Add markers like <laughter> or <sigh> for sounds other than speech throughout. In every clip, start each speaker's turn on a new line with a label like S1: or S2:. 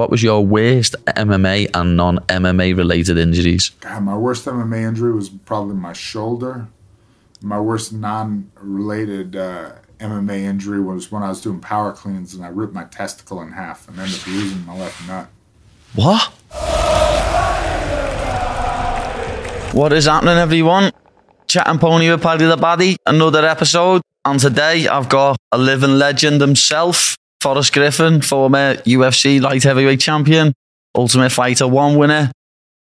S1: what was your worst MMA and non MMA related injuries?
S2: God, my worst MMA injury was probably my shoulder. My worst non-related uh, MMA injury was when I was doing power cleans and I ripped my testicle in half and ended up losing my left nut.
S1: What? What is happening, everyone? Chattin' Pony with Paddy the Baddy, another episode. And today I've got a living legend himself, Forrest Griffin, former UFC light heavyweight champion, Ultimate Fighter 1 winner,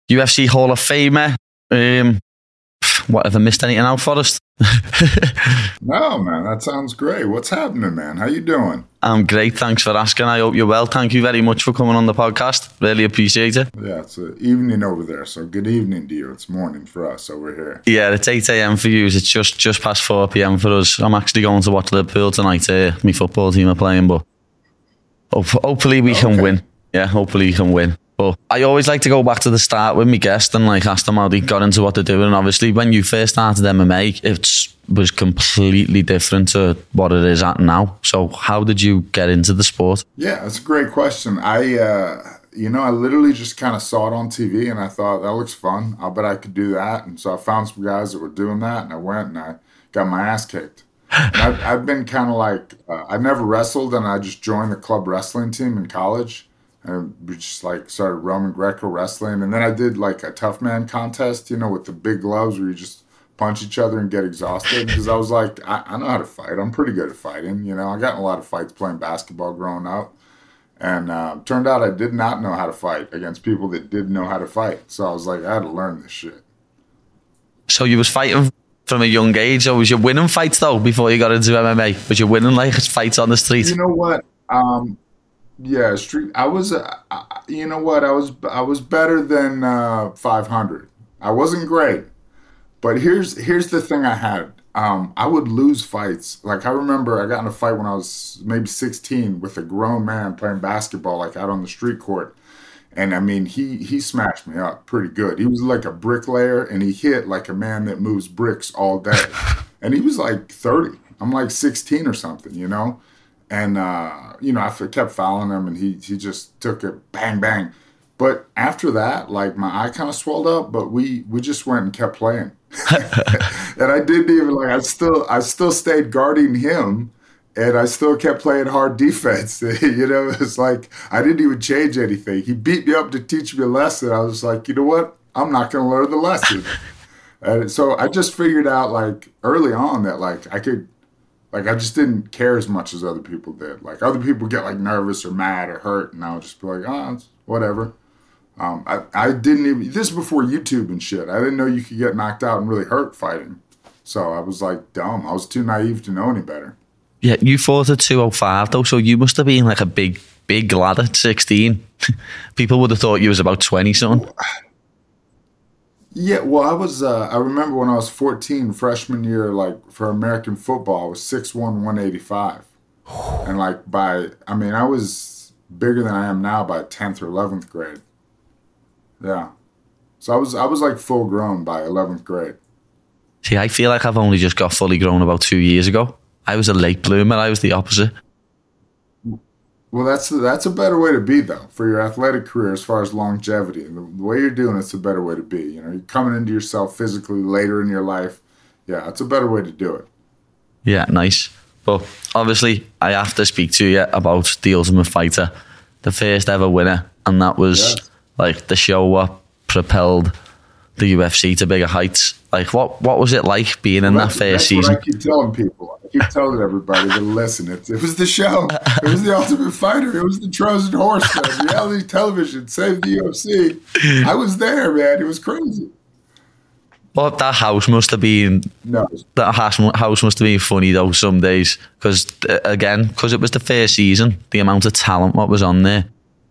S1: UFC Hall of Famer. Um, whatever, missed anything out, Forrest? <laughs>
S2: no, man, that sounds great. What's happening, man? How you doing?
S1: I'm great. Thanks for asking. I hope you're well. Thank you very much for coming on the podcast. Really appreciate it.
S2: Yeah, it's evening over there, so good evening to you. It's morning for us over here.
S1: Yeah, it's 8 a.m. for you. It's just just past 4 p.m. for us. I'm actually going to watch Liverpool tonight. Uh, my football team are playing, but hopefully we can win. Yeah, hopefully we can win. But I always like to go back to the start with my guest and like ask them how they got into what they're doing. And obviously, when you first started MMA, it was completely different to what it is at now. So, how did you get into the sport?
S2: Yeah, that's a great question. I, uh, you know, I literally just kind of saw it on TV and I thought that looks fun. I bet I could do that. And so I found some guys that were doing that, and I went and I got my ass kicked. I've, I've been kind of like uh, I never wrestled, and I just joined the club wrestling team in college and we just like started Roman Greco wrestling. And then I did like a tough man contest, you know, with the big gloves where you just punch each other and get exhausted. Because I was like, I, I, know how to fight. I'm pretty good at fighting. You know, I got a lot of fights playing basketball growing up. And uh, turned out I did not know how to fight against people that did know how to fight. So I was like, I had to learn this shit.
S1: So you was fighting from a young age, or was you winning fights though before you got into MMA? Was you winning like fights on the street?
S2: You know what? Um, yeah, street. I was, uh, you know what? I was, I was better than uh, 500. I wasn't great, but here's here's the thing I had. Um, I would lose fights. Like I remember, I got in a fight when I was maybe 16 with a grown man playing basketball, like out on the street court. And I mean, he he smashed me up pretty good. He was like a bricklayer, and he hit like a man that moves bricks all day. <laughs> and he was like 30. I'm like 16 or something, you know and uh, you know I kept following him, and he he just took it bang bang. But after that, like my eye kind of swelled up, but we we just went and kept playing, <laughs> <laughs> and I didn't even like I still I still stayed guarding him, and I still kept playing hard defense. <laughs> you know, it's like I didn't even change anything. He beat me up to teach me a lesson. I was like, you know what? I'm not going to learn the lesson. <laughs> and so I just figured out like early on that like I could like I just didn't care as much as other people did. Like other people get like nervous or mad or hurt, and I would just be like, oh, whatever. Um, I I didn't even this before YouTube and shit. I didn't know you could get knocked out and really hurt fighting. So I was like dumb. I was too naive to know any better.
S1: Yeah, you fought at 205 though, so you must have been like a big, big lad at 16. <laughs> People would have thought you was about 20 something.
S2: Yeah, well, I was. Uh, I remember when I was 14, freshman year, like for American football, I was 6'1", 185. and like by, I mean, I was bigger than I am now by 10th or 11th grade. Yeah, so I was I was like full grown by 11th grade.
S1: See, I feel like I've only just got fully grown about two years ago. I was a late bloomer. I was the opposite.
S2: Well, that's that's a better way to be though for your athletic career as far as longevity. And the, the way you're doing it's a better way to be. You know, you're coming into yourself physically later in your life. Yeah, it's a better way to do it.
S1: Yeah, nice. But obviously, I have to speak to you about the Ultimate Fighter, the first ever winner, and that was yes. like the show what propelled the UFC to bigger heights. Like, what what was it like being in that first season?
S2: I keep telling people keep telling everybody to listen. It, it was the show. It was the Ultimate Fighter. It was the Trojan Horseman. Reality television saved the UFC. I was there, man. It was crazy.
S1: But that house must have been no. That house, house must have been funny though some days because uh, again because it was the first season, the amount of talent what was on there.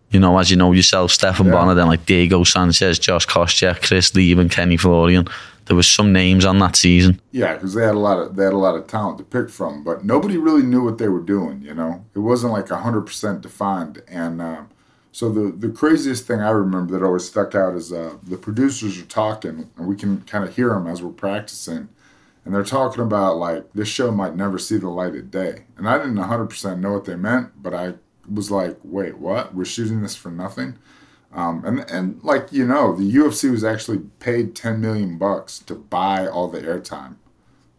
S1: You know, as you know yourself, Stephan yeah. Bonnar, then like Diego Sanchez, Josh Koscheck, Chris Lee, and Kenny Florian there was some names on that season.
S2: Yeah, because they had a lot of they had a lot of talent to pick from, but nobody really knew what they were doing. You know, it wasn't like hundred percent defined. And um, so the the craziest thing I remember that always stuck out is uh, the producers are talking, and we can kind of hear them as we're practicing, and they're talking about like this show might never see the light of day. And I didn't hundred percent know what they meant, but I was like, wait, what? We're shooting this for nothing. Um, and and like you know, the UFC was actually paid ten million bucks to buy all the airtime.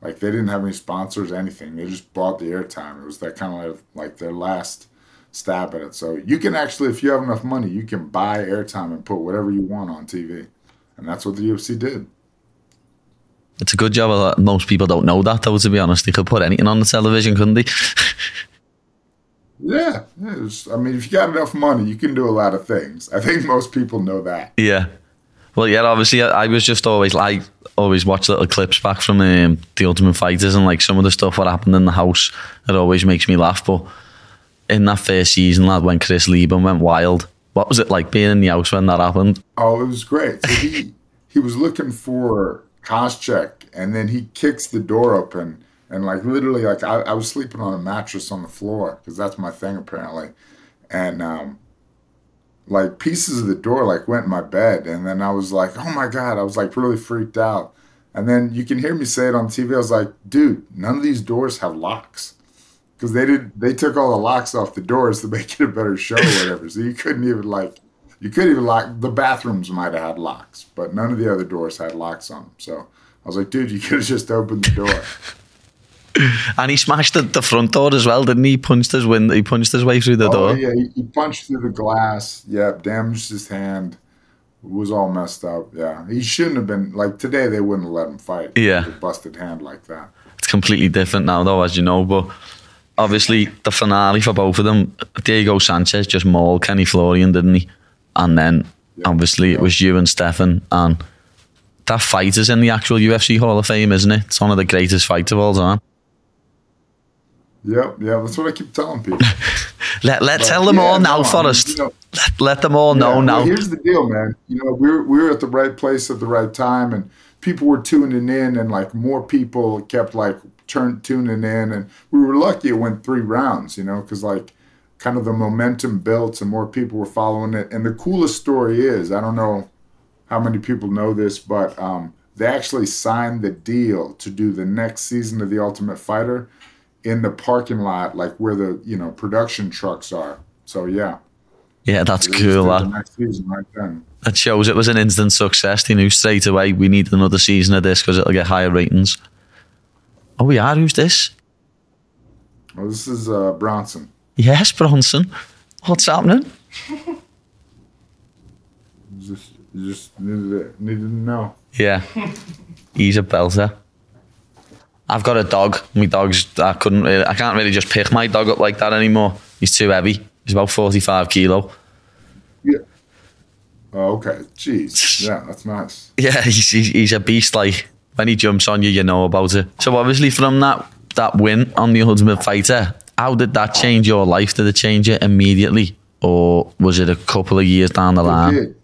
S2: Like they didn't have any sponsors, anything. They just bought the airtime. It was that kind of like, their last stab at it. So you can actually, if you have enough money, you can buy airtime and put whatever you want on TV, and that's what the UFC did.
S1: It's a good job. Most people don't know that, though. To be honest, they could put anything on the television, couldn't they? <laughs>
S2: yeah, was, I mean, if you got enough money, you can do a lot of things. I think most people know that.
S1: Yeah. Well, yeah. Obviously, I, I was just always like always watch little clips back from um, the Ultimate Fighters, and like some of the stuff that happened in the house, it always makes me laugh. But in that first season, lad, when Chris Leben went wild, what was it like being in the house when that happened?
S2: Oh, it was great. So he <laughs> he was looking for Koscheck, and then he kicks the door open, and like literally, like I, I was sleeping on a mattress on the floor because that's my thing apparently, and um, like pieces of the door like went in my bed, and then I was like, oh my god, I was like really freaked out, and then you can hear me say it on TV. I was like, dude, none of these doors have locks because they did they took all the locks off the doors to make it a better show or whatever. so you couldn't even like you couldn't even lock the bathrooms might have had locks, but none of the other doors had locks on them. So I was like, dude, you could have just opened the door. <laughs>
S1: and he smashed the, the front door as well, didn't he? he punched his wind, he punched his way through the
S2: oh,
S1: door.
S2: Yeah, he, he punched through the glass. Yep, damaged his hand. It was all messed up. Yeah, he shouldn't have been like today. They wouldn't have let him fight.
S1: Yeah,
S2: busted hand like that.
S1: It's completely different now, though, as you know. But obviously, the finale for both of them, Diego Sanchez just mauled Kenny Florian, didn't he? And then obviously it was you and Stephan and that fight is in the actual UFC Hall of Fame, isn't it? It's one of the greatest fights of all time.
S2: Yep, yeah, that's what I keep telling people. <laughs>
S1: let let but, tell them yeah, all now, no, Forrest. You know, let, let them all
S2: yeah,
S1: know now.
S2: Well, here's the deal, man. You know, we are we are at the right place at the right time, and people were tuning in, and like more people kept like turn tuning in, and we were lucky it went three rounds. You know, because like kind of the momentum built, and more people were following it. And the coolest story is, I don't know how many people know this, but um, they actually signed the deal to do the next season of The Ultimate Fighter in the parking lot, like where the you know production trucks are. So yeah.
S1: Yeah, that's cool. That.
S2: next season right.
S1: That shows it was an instant success. They knew straight away we need another season of this because it'll get higher ratings. Oh, we are. Who's this?
S2: Well, this is uh, Bronson.
S1: Yes, Bronson. What's happening? <laughs>
S2: just, just needed needed to know.
S1: Yeah, he's a belter. I've got a dog. My dog's I couldn't really, I can't really just pick my dog up like that anymore. He's too heavy. He's about forty five kilo.
S2: Yeah. Oh, okay. Jeez. <laughs> Yeah, that's nice.
S1: Yeah, he's, he's he's a beast. Like when he jumps on you, you know about it. So obviously from that that win on the Ultimate Fighter, how did that change your life? Did it change it immediately, or was it a couple of years down the line?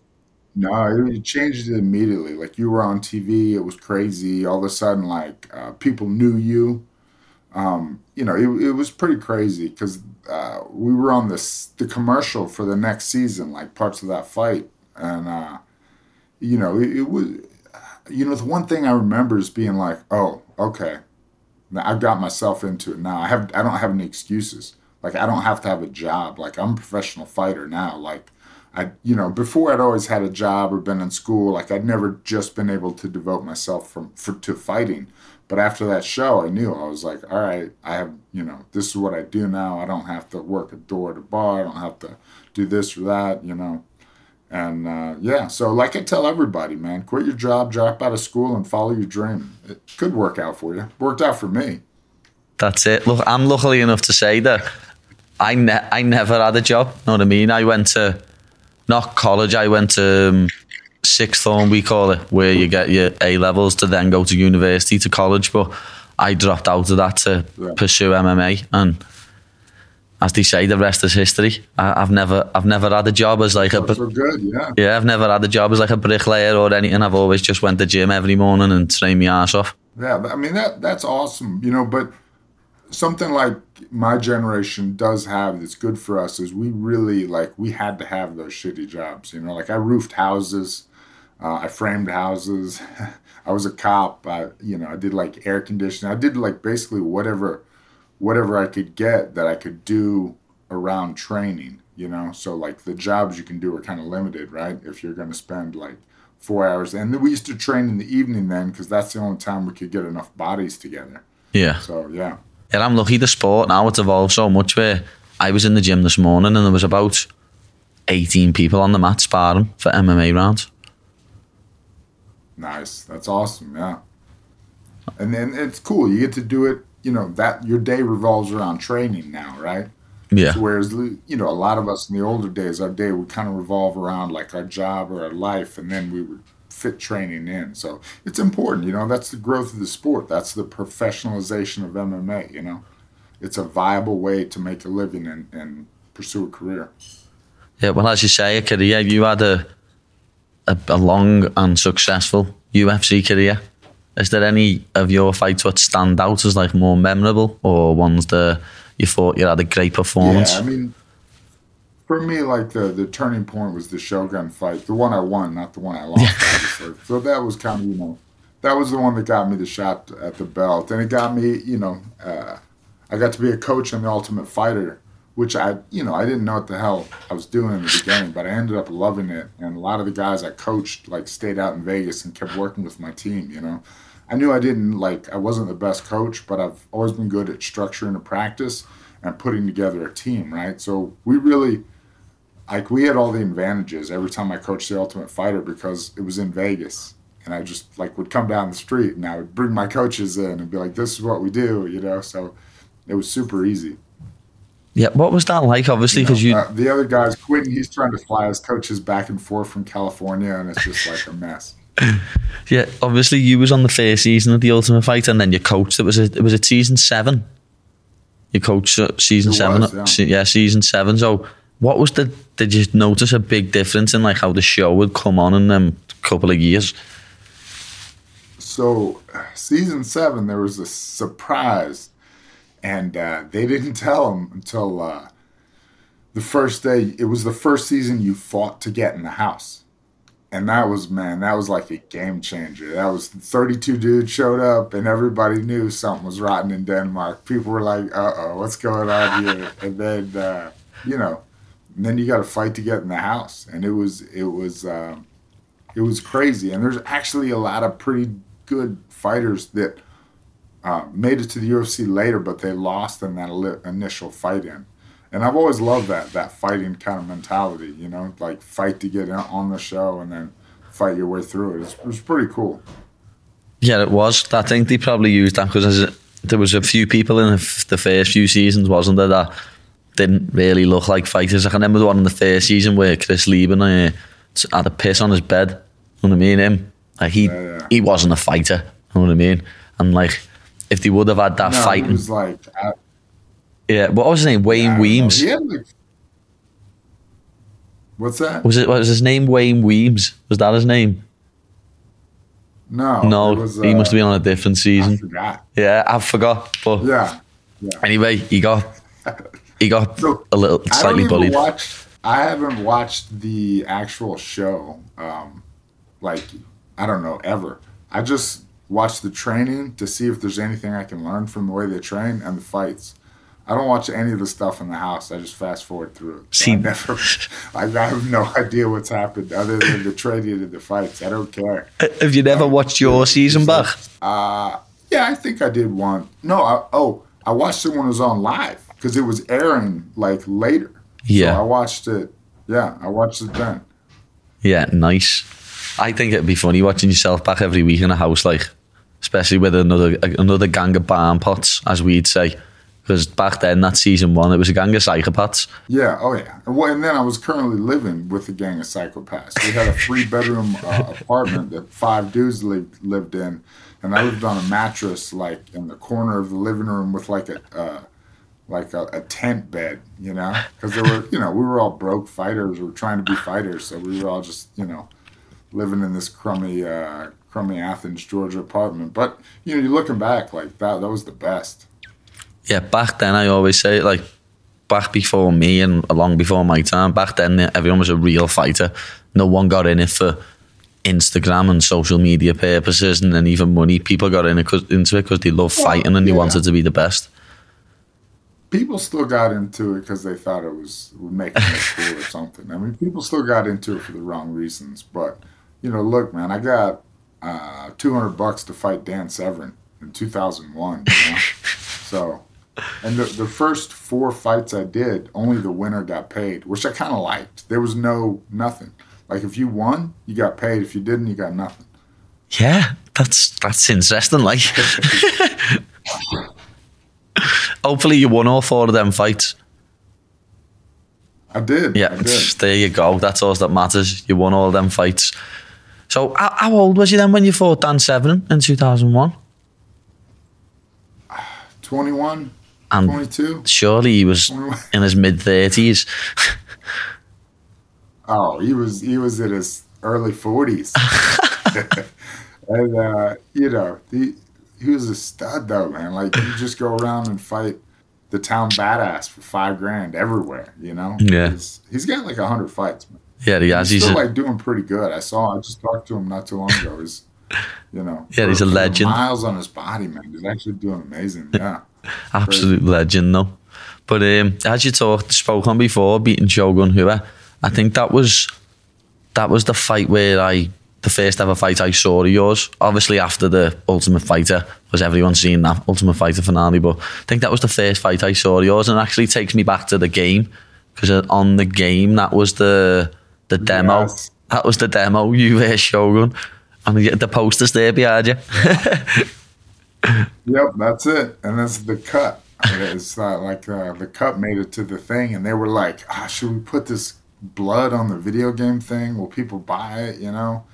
S2: No, it changed it immediately. Like you were on TV, it was crazy. All of a sudden, like uh, people knew you. Um, you know, it, it was pretty crazy because uh, we were on this the commercial for the next season, like parts of that fight, and uh, you know, it, it was. You know, the one thing I remember is being like, "Oh, okay, I've got myself into it now. I have I don't have any excuses. Like I don't have to have a job. Like I'm a professional fighter now. Like I, you know, before I'd always had a job or been in school. Like I'd never just been able to devote myself from for, to fighting. But after that show, I knew I was like, all right, I have, you know, this is what I do now. I don't have to work a door to bar. I don't have to do this or that, you know. And uh, yeah, so like I tell everybody, man, quit your job, drop out of school, and follow your dream. It could work out for you. Worked out for me.
S1: That's it. Look, I'm lucky enough to say that I ne- I never had a job. You Know what I mean? I went to not college. I went to um, sixth form, we call it, where you get your A levels to then go to university to college. But I dropped out of that to pursue MMA, and as they say, the rest is history. I, have never, I've never had a job as like
S2: a. Good, yeah. Yeah,
S1: I've never had a job as like a bricklayer or anything. I've always just went to gym every morning and trained my ass off.
S2: Yeah, I mean that that's awesome, you know. But something like my generation does have that's good for us is we really like we had to have those shitty jobs you know like i roofed houses uh, i framed houses <laughs> i was a cop i you know i did like air conditioning i did like basically whatever whatever i could get that i could do around training. You know, so like the jobs you can do are kind of limited, right? If you're going to spend like four hours, and then we used to train in the evening then because that's the only time we could get enough bodies together.
S1: Yeah.
S2: So yeah,
S1: Yeah, I'm lucky the sport now it's evolved so much where I was in the gym this morning and there was about 18 people on the mat sparring for MMA rounds.
S2: nice. That's awesome. Yeah, and then it's cool. You get to do it. You know that your day revolves around training now, right?
S1: Yeah.
S2: Whereas, you know, a lot of us in the older days, our day would kind of revolve around like our job or our life, and then we would fit training in. So it's important, you know, that's the growth of the sport. That's the professionalization of MMA, you know. It's a viable way to make a living and, and pursue a career.
S1: Yeah, well, as you say, a career, you had a, a, a long and successful UFC career. Is there any of your fights that stand out as like more memorable or ones that you thought you had a great performance?
S2: Yeah, I mean, for me, like the the turning point was the Shogun fight, the one I won, not the one I lost. obviously. So that was kind of you know, that was the one that got me the shot at the belt, and it got me, you know, uh, I got to be a coach in the Ultimate Fighter, which I, you know, I didn't know what the hell I was doing in the beginning, but I ended up loving it, and a lot of the guys I coached like stayed out in Vegas and kept working with my team, you know. I knew I didn't like I wasn't the best coach, but I've always been good at structuring a practice and putting together a team, right? So we really like we had all the advantages every time I coached the Ultimate Fighter because it was in Vegas. And I just like would come down the street and I would bring my coaches in and be like, This is what we do, you know. So it was super easy.
S1: Yeah, what was that like? Obviously, because you,
S2: Uh, the other guys, Quentin, he's trying to fly his coaches back and forth from California, and it's just like a mess. <laughs>
S1: yeah, obviously you was on the first season of the Ultimate Fight, and then your coach. It was a, it was a season seven. You coached uh, season
S2: It
S1: seven,
S2: was,
S1: uh,
S2: yeah.
S1: se- yeah, season seven. So, what was the? Did you notice a big difference in like how the show would come on in them couple of years?
S2: So, season seven, there was a surprise, and uh, they <laughs> didn't tell him until uh, the first day. It was the first season you fought to get in the house, and that was man, that was like a game changer. That was 32 dudes showed up, and everybody knew something was rotten in Denmark. People were like, "Uh oh, what's going on here?" <laughs> And then, uh, you know, and then you got to fight to get in the house, and it was it was. Um, it was crazy. And there's actually a lot of pretty good fighters that uh, made it to the UFC later, but they lost in that li- initial fight in. And I've always loved that that fighting kind of mentality, you know, like fight to get on the show and then fight your way through it. It's, it was pretty cool.
S1: Yeah, it was. I think they probably used that because there was a few people in the first few seasons, wasn't there, that didn't really look like fighters. I can remember the one in the first season where Chris Leben uh, had a piss on his bed. You know what I mean? Him, like he
S2: Yeah, yeah.
S1: he wasn't a fighter. You know what I mean? And like, if they would have had that
S2: No, it was like,
S1: yeah. What was his name? Wayne. Weems.
S2: Like, what's that?
S1: Was it? Was his name? Wayne Weems. Was that his name?
S2: No,
S1: no,
S2: was,
S1: he must
S2: uh,
S1: have been on a different
S2: I
S1: season.
S2: forgot.
S1: Yeah, I forgot. But
S2: Yeah, yeah.
S1: anyway, he got he got
S2: So,
S1: a little
S2: I
S1: slightly
S2: even
S1: bullied.
S2: watch. I haven't watched the actual show. Um, like I don't know ever. I just watch the training to see if there's anything I can learn from the way they train and the fights. I don't watch any of the stuff in the house. I just fast forward through it.
S1: See-
S2: I never. <laughs> <laughs> I have no idea what's happened other than the training and the fights. I don't care.
S1: Have you never watched your season back?
S2: Uh, yeah, I think I did one. No, I, oh, I watched it when it was on live because it was airing like later.
S1: Yeah.
S2: So I watched it. Yeah, I watched it then.
S1: Yeah, nice. I think it'd be funny watching yourself back every week in a house, like, especially with another another gang of barn pots, as we'd say. Because back then, that season one, it was a gang of psychopaths.
S2: Yeah, oh yeah. And, well, and then I was currently living with a gang of psychopaths. We had a three bedroom uh, <laughs> apartment that five dudes lived lived in, and I lived on a mattress like in the corner of the living room with like a uh, like a, a tent bed, you know, because there were you know we were all broke fighters, we were trying to be fighters, so we were all just you know living in this crummy uh, crummy Athens, Georgia apartment. But you know, you're looking back like that that was the best.
S1: Yeah, back then, I always say, like, back before me and long before my time, back then, everyone was a real fighter. No one got in it for Instagram and social media purposes and then even money. People got in it 'cause- into it because they love fighting and they
S2: yeah.
S1: wanted to be the best.
S2: people still got into it because they thought it was making it cool or <laughs> something. I mean, people still got into it for the wrong reasons. But you know, look, man, I got uh, two hundred bucks to fight Dan Severn in two thousand one. You know? <laughs> so, and the the first four fights I did, only the winner got paid, which I kind of liked. There was no nothing. Like if you won, you got paid. If you didn't, you got nothing.
S1: Yeah, that's that's interesting. Like, <laughs> hopefully you won all four of them fights.
S2: I did.
S1: Yeah,
S2: I did. <laughs>
S1: there you go. That's all that matters. You won all of them fights. So, how, how old was you then when you fought Dan Severn in two thousand one? <sighs>
S2: 21,
S1: And
S2: 22.
S1: surely he was
S2: 21. <laughs>
S1: in his mid thirties.
S2: Oh, he was he was in his early forties, <laughs> and uh, you know he he was a stud though, man. Like you just go around and fight the town badass for five grand everywhere. You know,
S1: Yeah.
S2: he's, he's got like a hundred fights. Man.
S1: yeah, he has.
S2: He's
S1: He's
S2: still
S1: a,
S2: like doing pretty good. I saw. I just talked to him not too long ago. He's you know,
S1: Yeah, he's a
S2: for- for the
S1: legend.
S2: Miles on his body, man. He's actually doing amazing. <laughs> Yeah.
S1: Absolute legend, though. But um, as you talked, spoke on before, beating Shogun Rua, I think that was that was the fight where I the first ever fight I saw of yours. Obviously, after the Ultimate Fighter, was everyone seen that Ultimate Fighter finale? But I think that was the first fight I saw of yours, and it actually takes me back to the game because on the game that was the the demo.
S2: Yes.
S1: That was the demo. You were Shogun, and the, the posters there behind you. <laughs>
S2: Yep, that's it. And that's the cut. It's uh, like uh, the cut made it to the thing, and they were like, ah, should we put this blood on the video game thing? Will people buy it? You know,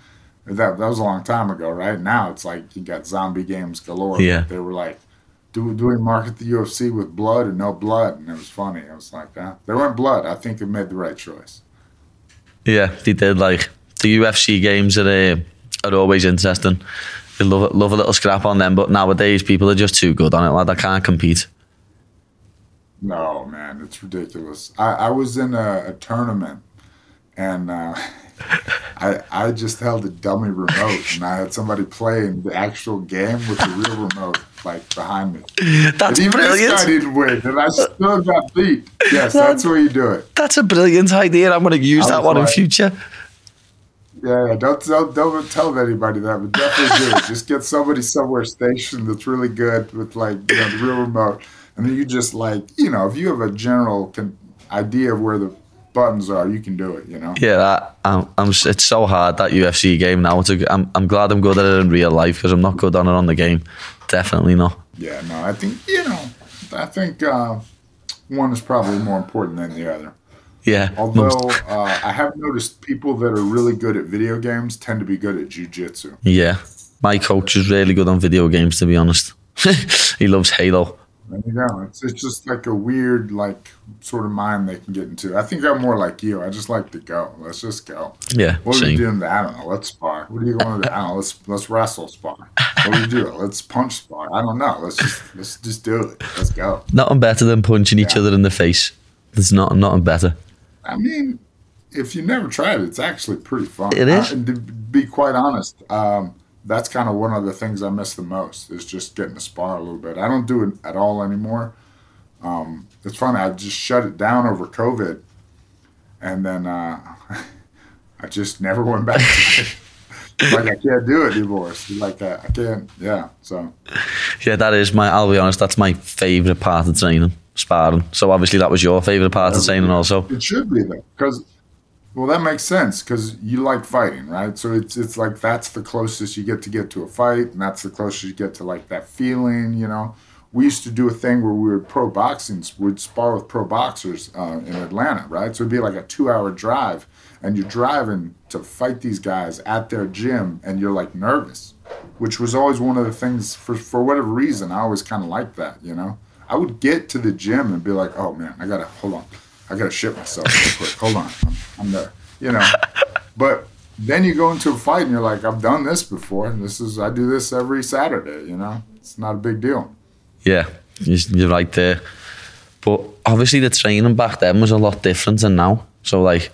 S2: that that was a long time ago, right? Now it's like you got zombie games galore.
S1: Yeah.
S2: They were like, do do we market the UFC with blood or no blood? And it was funny. I was like, ah, they went blood. I think they made the right choice.
S1: Yeah, they did. Like the UFC games are uh, are always interesting. You love love a little scrap on them, but nowadays people are just too good on it. Lad, I can't compete.
S2: No, man, it's ridiculous. I, I was in a, a tournament and uh, <laughs> I I just held a dummy remote and I had somebody playing the actual game with the real remote like behind me. <laughs>
S1: That's
S2: and even this guy didn't win, and I still got beat. Yes, <laughs> that's where you do it.
S1: That's a brilliant idea. I'm going to use that one in future.
S2: Yeah, yeah, don't, don't don't tell anybody that, but definitely do it. <laughs> Just get somebody somewhere stationed that's really good with like you know the real remote, and then you just like you know if you have a general con- idea of where the buttons are, you can do it. You know.
S1: Yeah, that, I'm, I'm. It's so hard that UFC game now. It's a, I'm, I'm glad I'm good at it in real life because I'm not good on it on the game. Definitely not.
S2: Yeah, no, I think you know, I think uh, one is probably more important than the other.
S1: Yeah.
S2: Although uh, I have noticed people that are really good at video games tend to be good at jujitsu.
S1: yeah. My coach is really good on video games. To be honest, <laughs> he loves Halo.
S2: There you go. It's, it's just like a weird, like sort of mind they can get into. I think I'm more like you. I just like to go. Let's just go.
S1: Yeah.
S2: What are you doing? I don't know. Let's spar. What are you going to do? I don't know. Let's let's wrestle spar. What do you do? Let's punch spar. I don't know. Let's just let's just do it. Let's go.
S1: Nothing better than punching each other in the face. There's not nothing better.
S2: I mean, if you never tried it, it's actually pretty fun.
S1: It is?
S2: Uh, and to be quite honest, um, that's kind of one of the things I miss the most is just getting to spar a little bit. I don't do it at all anymore. Um, it's funny. I just shut it down over COVID, and then uh, <laughs> I just never went back. to <laughs> like I can't do it anymore. Like that, I can't. Yeah. So
S1: Yeah, that is my. I'll be honest. That's my favourite part of training, sparring. So obviously that was your favourite part of training, and also.
S2: It should be though, because well, that makes sense because you like fighting, right? So it's it's like that's the closest you get to get to a fight, and that's the closest you get to like that feeling, you know. We used to do a thing where we were pro boxing, we'd spar with pro boxers uh, in Atlanta, right? So it'd be like a two-hour drive, and you're driving to fight these guys at their gym, and you're like nervous, which was always one of the things for for whatever reason I always kind of liked that, you know. I would get to the gym and be like, oh man, I gotta hold on. I gotta shit myself real quick. <laughs> Hold on, I'm, I'm there. You know, but then you go into a fight and you're like, I've done this before, and this is I do this every Saturday. You know, it's not a big deal.
S1: Yeah, you- you're right there. But obviously the training back then was a lot different than now. So like,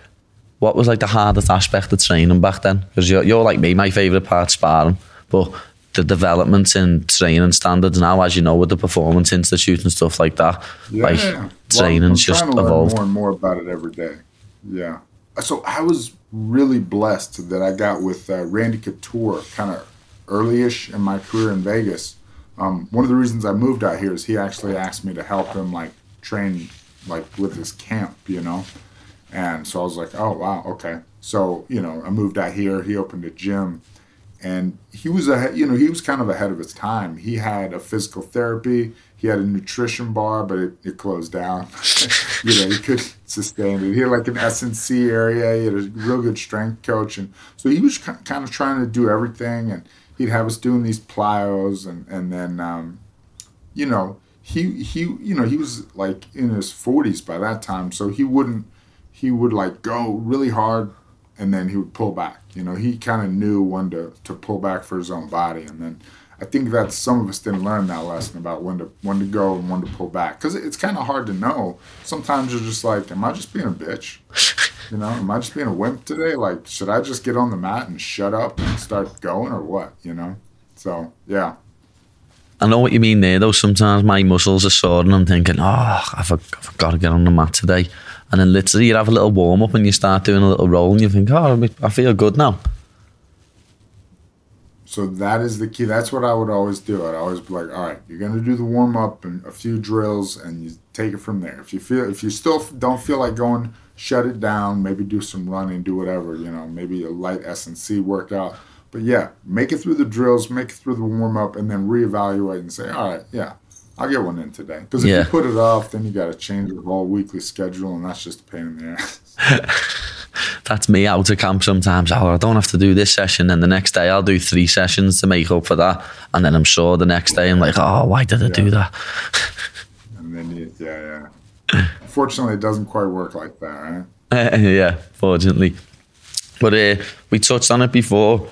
S1: what was like the hardest aspect of training back then? Because you're, you're like me, my favourite part sparring. But the developments in training standards now, as you know, with the performance institute and stuff like that.
S2: Yeah.
S1: Like
S2: Well,
S1: training's just
S2: trying to learn
S1: evolved.
S2: more and more about it every day. Yeah. So I was really blessed that I got with uh, Randy Couture kind of early-ish in my career in Vegas. Um, one of the reasons I moved out here is he actually asked me to help him like train like with his camp, you know. And so I was like, oh wow, okay. So you know, I moved out here. He opened a gym, and he was a you know he was kind of ahead of his time. He had a physical therapy. He had a nutrition bar, but it, it closed down. <laughs> you know, he couldn't sustain it. He had like an S and C area. He had a real good strength coach, and so he was kind of trying to do everything. And he'd have us doing these plyos, and and then um, you know he he you know he was like in his 40s by that time, so he wouldn't he would like go really hard and then he would pull back. You know, he kind of knew when to, to pull back for his own body. And then I think that some of us didn't learn that lesson about when to when to go and when to pull back because it's kind of hard to know. Sometimes you're just like, am I just being a bitch? <laughs> You know, am I just being a wimp today? Like, should I just get on the mat and shut up and start going or what? You know? So yeah.
S1: I know what you mean there, though. Sometimes my muscles are sore and I'm thinking, oh, I've, I've got to get on the mat today. And then literally you have a little warm up and you start doing a little roll and you think, oh, I feel good now.
S2: So that is the key. That's what I would always do. I'd always be like, all right, you're gonna do the warm up and a few drills, and you take it from there. If you feel, if you still don't feel like going, shut it down. Maybe do some running, do whatever. You know, maybe a light S and C workout. But yeah, make it through the drills, make it through the warm up, and then reevaluate and say, all right, yeah, I'll get one in today. Because if
S1: Yeah.
S2: you put it off, then you got to change your whole weekly schedule, and that's just a pain in the ass. <laughs>
S1: That's me out of camp sometimes. Oh, I don't have to do this session. And the next day I'll do three sessions to make up for that. And then I'm sure the next day I'm like, oh, why did I do that? <laughs>
S2: And then you, yeah, yeah. Unfortunately, it doesn't quite work like that, right? <laughs>
S1: yeah, fortunately. But uh, we touched on it before.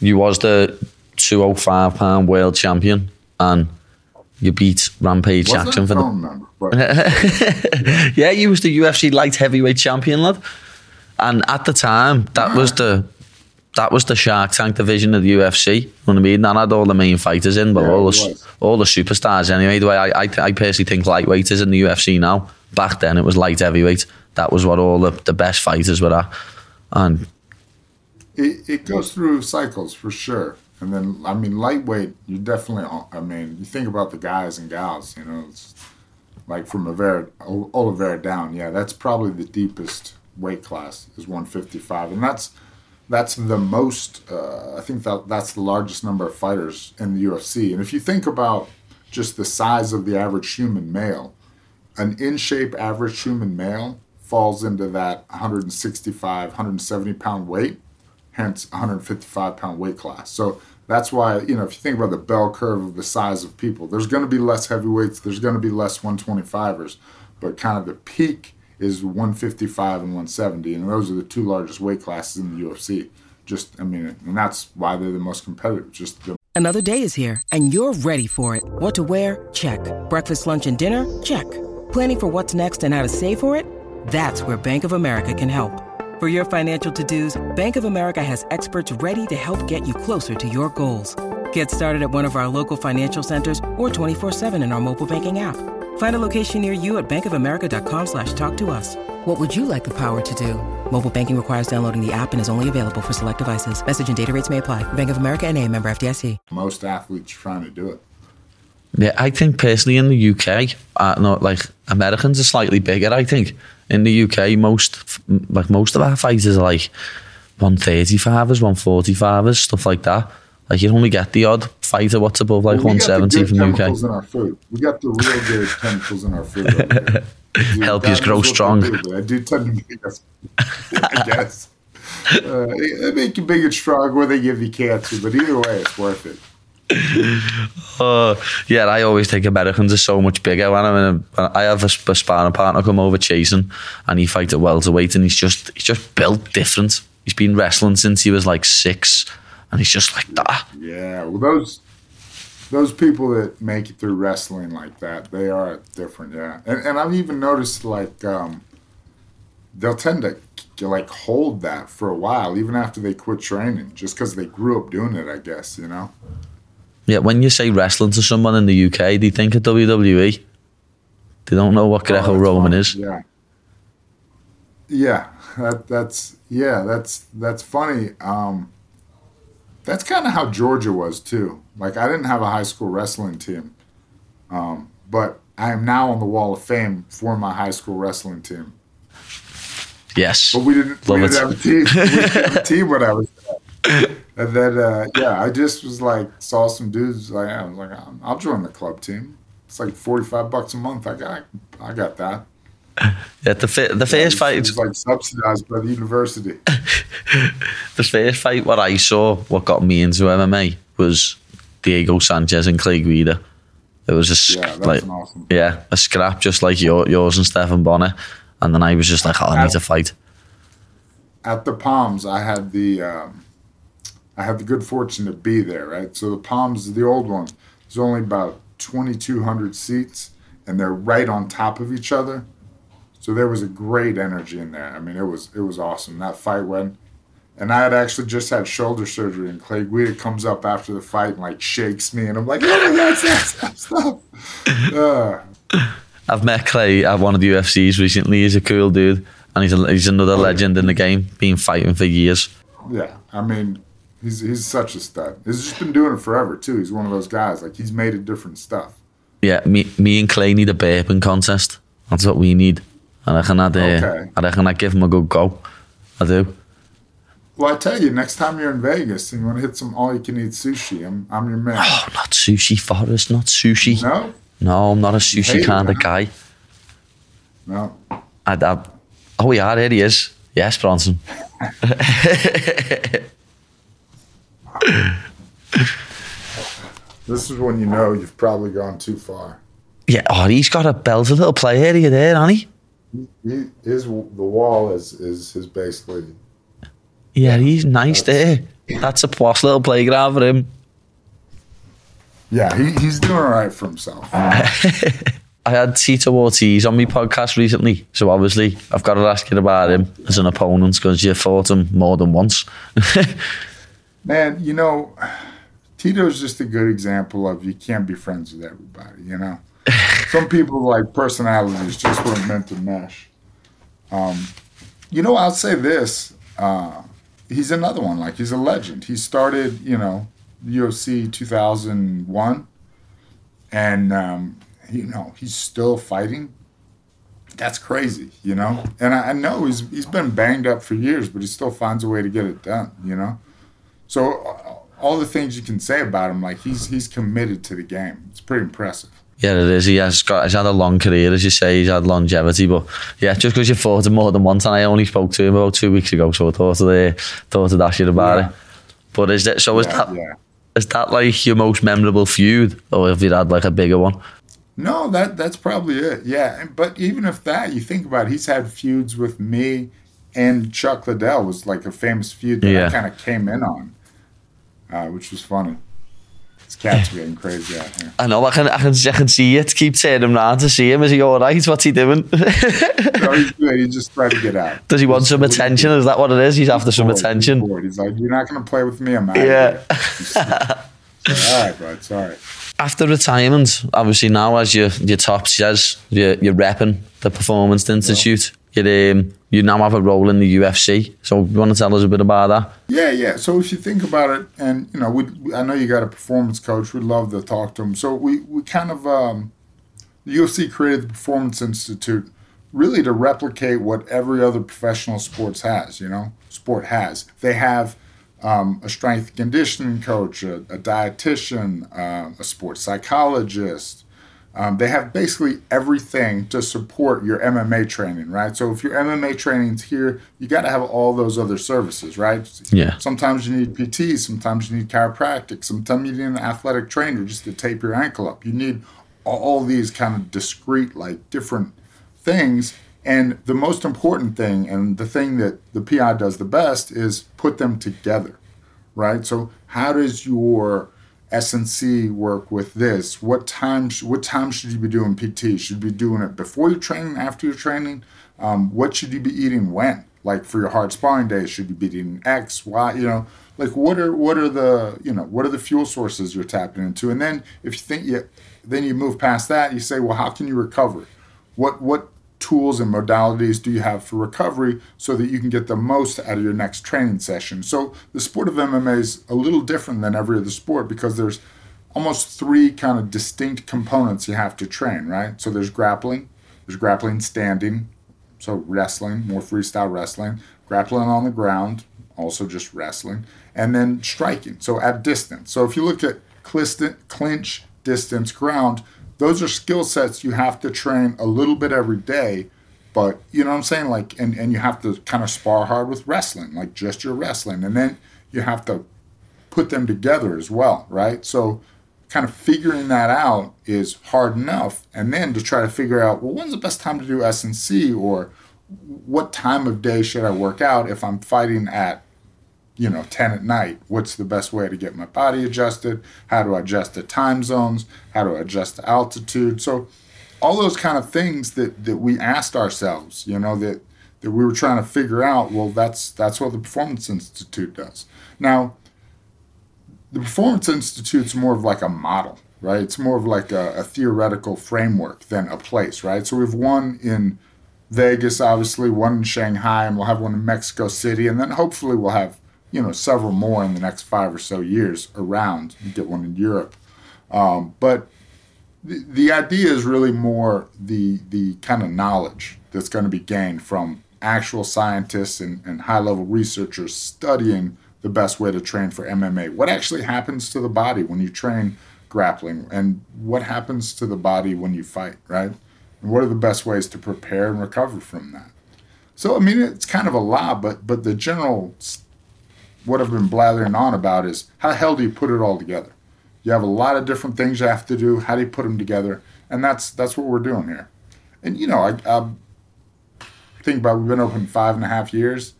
S1: You was the 205 pound world champion and you beat Rampage
S2: Was
S1: Jackson for the <laughs> yeah, you was the UFC light heavyweight champion, lad. And at the time, that was the that was the Shark Tank division of the UFC. You know what I mean? That had all the main fighters in, but
S2: Yeah,
S1: all the all the superstars anyway. The way I, I I personally think lightweight is in the UFC now. Back then, it was light heavyweight. That was what all the, the best fighters were at. And
S2: it, it goes through cycles for sure. And then, I mean, lightweight, you definitely, I mean, you think about the guys and gals, you know, like from Oliveira, Oliveira down. Yeah, that's probably the deepest weight class is 155. And that's, that's the most, uh, I think that that's the largest number of fighters in the UFC. And if you think about just the size of the average human male, an in shape average human male falls into that 165, 170 pound weight, hence 155 pound weight class. So that's why, you know, if you think about the bell curve of the size of people, there's going to be less heavyweights, there's going to be less 125ers, but kind of the peak is 155 and 170, and those are the two largest weight classes in the UFC. Just, I mean, and that's why they're the most competitive. Just the
S3: Another day is here, and you're ready for it. What to wear? Check. Breakfast, lunch, and dinner? Check. Planning for what's next and how to save for it? That's where Bank of America can help. For your financial to dos, Bank of America has experts ready to help get you closer to your goals. Get started at one of our local financial centers or 24-7 in our mobile banking app. Find a location near you at bankofamerica.com slash talk to us. What would you like the power to do? Mobile banking requires downloading the app and is only available for select devices. Message and data rates may apply. Bank of America and a member FDIC.
S2: most athletes trying to do it.
S1: yeah, I think personally in the UK, uh, not like Americans are slightly bigger. I think in the UK, most like most of our fighters are like 135ers, 145ers, stuff like that. Like you only get the odd fighter what's above like
S2: Well, we
S1: 170 from the UK.
S2: in our food. We got the real good <laughs> chemicals in our food. Dude, <laughs>
S1: Help
S2: you
S1: grow strong.
S2: I do tend to make us, I guess. <laughs> Uh, they, they make you big and strong, or they give you cancer. But either way, it's worth it.
S1: Uh, <laughs> yeah, I always think Americans are so much bigger. When I'm in a, I have a, a sparring partner come over chasing, and he fights at welterweight, and he's just he's just built different. He's been wrestling since he was like six, and he's just like that.
S2: Yeah, well, those those people that make it through wrestling like that, they are different. Yeah, and and I've even noticed like um, they'll tend to like hold that for a while, even after they quit training, just because they grew up doing it. I guess you know.
S1: Yeah, when you say wrestling to someone in the UK, they think of WWE. They don't know what
S2: Oh,
S1: Greco-Roman
S2: funny.
S1: is.
S2: Yeah. Yeah, that, that's yeah, that's that's funny. Um, that's kind of how Georgia was too. Like I didn't have a high school wrestling team, um, but I am now on the Wall of Fame for my high school wrestling team.
S1: Yes.
S2: But we didn't,
S1: Love
S2: we didn't have a team. We didn't have a <laughs> team when I was. And then uh, yeah, I just was like saw some dudes. Like I was like, I'll- I'll join the club team. It's like forty five bucks a month. I got I got that.
S1: Yeah, the, fi- the first fight,
S2: was like subsidized by the university. <laughs>
S1: the first fight, what I saw, what got me into MMA was Diego Sanchez and Clay Guida. It was a sc-
S2: Yeah,
S1: like,
S2: awesome.
S1: yeah, a scrap just like your, yours and Stephan Bonnar. And then I was just like, oh, I need to fight.
S2: At the Palms, I had the um, I had the good fortune to be there. Right, so the Palms, the old one, there's only about twenty two hundred seats, and they're right on top of each other. So there was a great energy in there. I mean, it was it was awesome. That fight went, and I had actually just had shoulder surgery, and Clay Guida comes up after the fight and like shakes me, and I'm like, oh my god, stop, stop, stop. Uh,
S1: I've met Clay at one of the UFCs recently. He's a cool dude. And he's, a, he's another legend in the game, been fighting for years.
S2: Yeah, I mean, he's he's such a stud. He's just been doing it forever too. He's one of those guys. Like he's made it different stuff.
S1: Yeah, me, me and Clay need a burping contest. That's what we need. I reckon I'd, uh,
S2: Okay.
S1: I reckon I'd give him a good go. I do.
S2: Well, I tell you, next time you're in Vegas and you want to hit some all-you-can-eat sushi, I'm I'm your man.
S1: Oh, not sushi, Forrest, not sushi.
S2: No,
S1: No, I'm not a sushi
S2: it,
S1: kind of guy.
S2: no.
S1: I'd, i oh, yeah, there he is. Yes, Bronson. <laughs> <laughs>
S2: This is when you know you've probably gone too far.
S1: Yeah, oh, he's got a belted little play area there, hasn't he?
S2: He, his the wall is is his basically.
S1: Yeah, he's nice there. That's a posh little playground for him.
S2: Yeah, he, he's doing all right for himself. <laughs>
S1: I had Tito Ortiz on my podcast recently, so obviously I've got to ask you about him as an opponent because you fought him more than once. <laughs>
S2: Man, you know, Tito's just a good example of you can't be friends with everybody, you know? <laughs> Some people like personalities just weren't meant to mesh. Um, you know, I'll say this. Uh, he's another one. Like, he's a legend. He started, you know, UFC 2001. And, um, you know, he's still fighting. That's crazy, you know? And I, I know he's, he's been banged up for years, but he still finds a way to get it done, you know? So uh, all the things you can say about him, like he's he's committed to the game. It's pretty impressive.
S1: yeah, it is. He has got. He's had a long career, as you say. He's had longevity, but yeah, just because you fought him more than once, and I only spoke to him about two weeks ago, so I thought I'd, uh, thought I'd ask about
S2: Yeah.
S1: it. But is that so? Is
S2: Yeah,
S1: that
S2: yeah.
S1: is that like your most memorable feud, or have you had like a bigger one?
S2: No, that that's probably it. Yeah, but even if that, you think about, it, he's had feuds with me and Chuck Liddell was like a famous feud that. I kind of came in on, uh, which was funny. These cats are getting crazy out here.
S1: I know. I can. I can. I can see it. Keep turning him round to see him. Is he all right? What's he doing?
S2: No, he's <laughs> good. He just tried to get out.
S1: Does he want some attention? Is that what it is? He's after some
S2: Bored, he's
S1: attention.
S2: bored. He's like, you're not going to play with me. I'm out.
S1: Yeah.
S2: Here. all right, bud. Sorry.
S1: After retirement, obviously now as your your top says, you're, you're repping the Performance Institute. You're um, you now have a role in the UFC. So you want to tell us a bit about that?
S2: Yeah, yeah. So if you think about it, and you know, we, I know you got a performance coach. We'd love to talk to him. So we we kind of um, the UFC created the Performance Institute really to replicate what every other professional sports has. You know, sport has. They have um, a strength conditioning coach, a, a dietitian, uh, a sports psychologist. Um, they have basically everything to support your MMA training, right? So if your MMA training's here, you got to have all those other services, right?
S1: Yeah.
S2: Sometimes you need PT, sometimes you need chiropractic, sometimes you need an athletic trainer just to tape your ankle up. You need all these kind of discrete, like different things. And the most important thing, and the thing that the PI does the best, is put them together, right? So how does your SNC work with this? What time? What time should you be doing PT? Should you be doing it before your training, after your training? Um, what should you be eating when? Like for your hard sparring day, should you be eating X, Y? You know, like what are what are the you know what are the fuel sources you're tapping into? And then if you think you then you move past that, you say, well, how can you recover? What what tools and modalities do you have for recovery so that you can get the most out of your next training session? So the sport of MMA is a little different than every other sport because there's almost three kind of distinct components you have to train, right? So there's grappling, there's grappling standing, so wrestling, more freestyle wrestling, grappling on the ground, also just wrestling, and then striking, so at distance. So if you look at clinch, distance, ground, those are skill sets you have to train a little bit every day. But you know what I'm saying? Like, and, and you have to kind of spar hard with wrestling, like just your wrestling. And then you have to put them together as well, right? So kind of figuring that out is hard enough. And then to try to figure out, well, when's the best time to do S&C or what time of day should I work out if I'm fighting at you know 10 at night what's the best way to get my body adjusted? How to adjust the time zones? How to adjust the altitude? So all those kind of things that that we asked ourselves you know that that we were trying to figure out well that's that's what the performance institute does. Now the performance institute's more of like a model right? It's more of like a, a theoretical framework than a place right? So we've one in vegas obviously one in shanghai and we'll have one in mexico city and then hopefully we'll have you know, several more in the next five or so years around. You get one in Europe. Um, but the, the idea is really more the, the kind of knowledge that's going to be gained from actual scientists and, and high level researchers studying the best way to train for MMA. What actually happens to the body when you train grappling, and what happens to the body when you fight, right? And what are the best ways to prepare and recover from that? So, I mean, it's kind of a lot, but but the general what I've been blathering on about is how the hell do you put it all together? You have a lot of different things you have to do. How do you put them together? And that's that's what we're doing here. And you know, I, I think about we've been open five and a half years.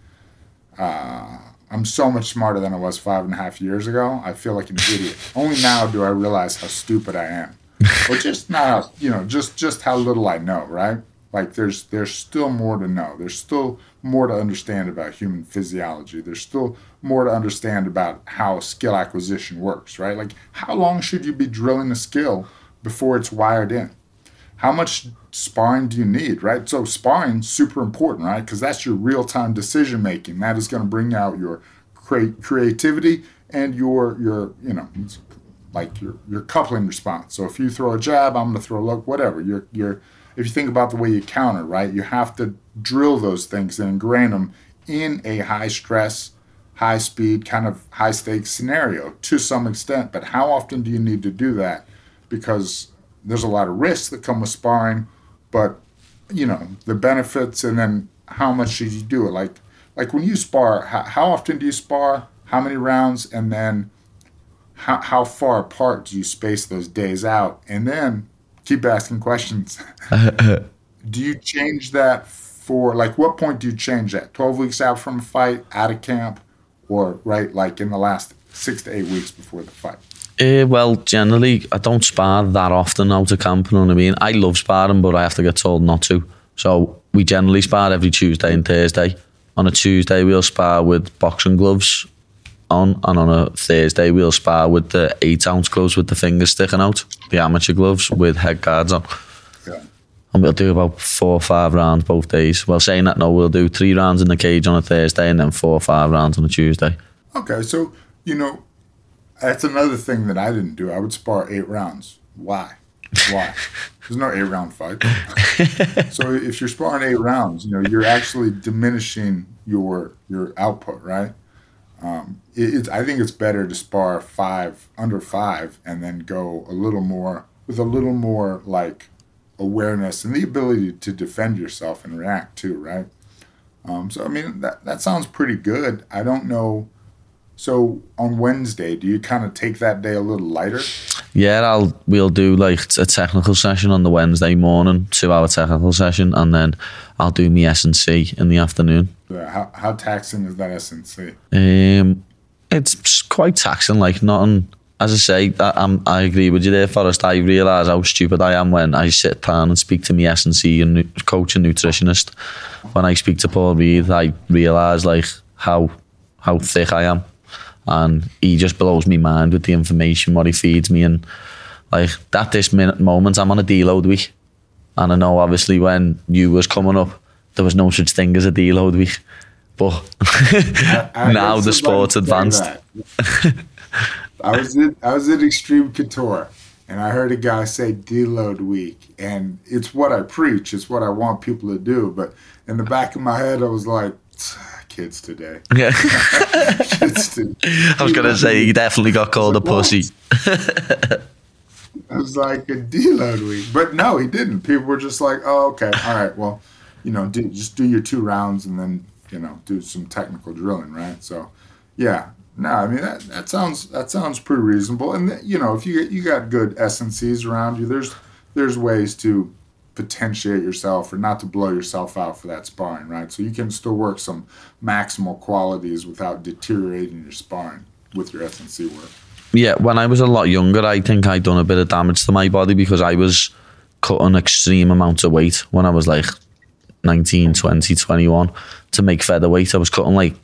S2: Uh, I'm so much smarter than I was five and a half years ago. I feel like an idiot. Only now do I realize how stupid I am, <laughs> or just now, you know, just just how little I know, right? Like there's there's still more to know. There's still more to understand about human physiology. There's still more to understand about how skill acquisition works, right? Like how long should you be drilling a skill before it's wired in? How much sparring do you need, right? So sparring super important, right? Because that's your real-time decision making. That is going to bring out your cre- creativity and your your you know like your your coupling response. So if you throw a jab, I'm going to throw a look, whatever. Your your if you think about the way you counter, right, you have to drill those things and ingrain them in a high stress, high speed, kind of high stakes scenario to some extent. But how often do you need to do that? Because there's a lot of risks that come with sparring, but you know the benefits, and then how much should you do it? Like, like when you spar, how, how often do you spar? How many rounds? And then how, how far apart do you space those days out? And then keep asking questions. <laughs> do you change that for like what point do you change that? Twelve weeks out from a fight, out of camp, or right like in the last six to eight weeks before the fight?
S1: Uh, well, generally, I don't spar that often out of camp. You know what I mean? I love sparring, but I have to get told not to. So we generally spar every Tuesday and Thursday. On a Tuesday, we'll spar with boxing gloves on, and on a Thursday we'll spar with the eight ounce gloves with the fingers sticking out, the amateur gloves with head guards on. And we'll do about four or five rounds both days. Well, saying that, no, we'll do three rounds in the cage on a Thursday and then four or five rounds on a Tuesday.
S2: Okay, so you know, that's another thing that I didn't do. I would spar eight rounds. Why? Why? <laughs> There's no eight round fight. <laughs> so if you're sparring eight rounds, you know you're actually diminishing your your output, right? Um, it, I think it's better to spar five under five and then go a little more with a little more like awareness and the ability to defend yourself and react too, right? Um, so I mean that that sounds pretty good. I don't know. So on Wednesday, do you kind of take that day a little lighter?
S1: Yeah, I'll we'll do like a technical session on the Wednesday morning, two hour technical session, and then I'll do my S and C in the afternoon.
S2: Yeah, how how taxing is that S and C?
S1: Um, it's quite taxing. Like nothing. As I say, I, I'm, I agree with you there, Forrest. I realise how stupid I am when I sit down and speak to my S&C and coach and nutritionist. When I speak to Paul Reed, I realise like how how thick I am, and he just blows me mind with the information what he feeds me and like at this minute moment I'm on a deload week, and I know obviously when you was coming up, there was no such thing as a deload week, but <laughs>
S2: I- I
S1: now the sport's advanced. <laughs>
S2: I was in I was in Extreme Couture, and I heard a guy say deload week, and it's what I preach. It's what I want people to do. But in the back of my head, I was like, ah, kids today,
S1: Yeah. <laughs>
S2: kids today. <laughs>
S1: I was gonna say he definitely got called a pussy.
S2: I was like a deload week, but no, he didn't. People were just like, "Oh, okay, all right, well, you know, do, just do your two rounds and then you know do some technical drilling, right?" So, yeah, no, I mean that that sounds that sounds pretty reasonable. And you know, if you you got good SNCs around you, there's there's ways to potentiate yourself or not to blow yourself out for that sparring, right? So you can still work some maximal qualities without deteriorating your sparring with your SNC work.
S1: Yeah, when I was a lot younger, I think I done a bit of damage to my body because I was cutting extreme amounts of weight when I was like 19, 20, 21 to make featherweight. I was cutting like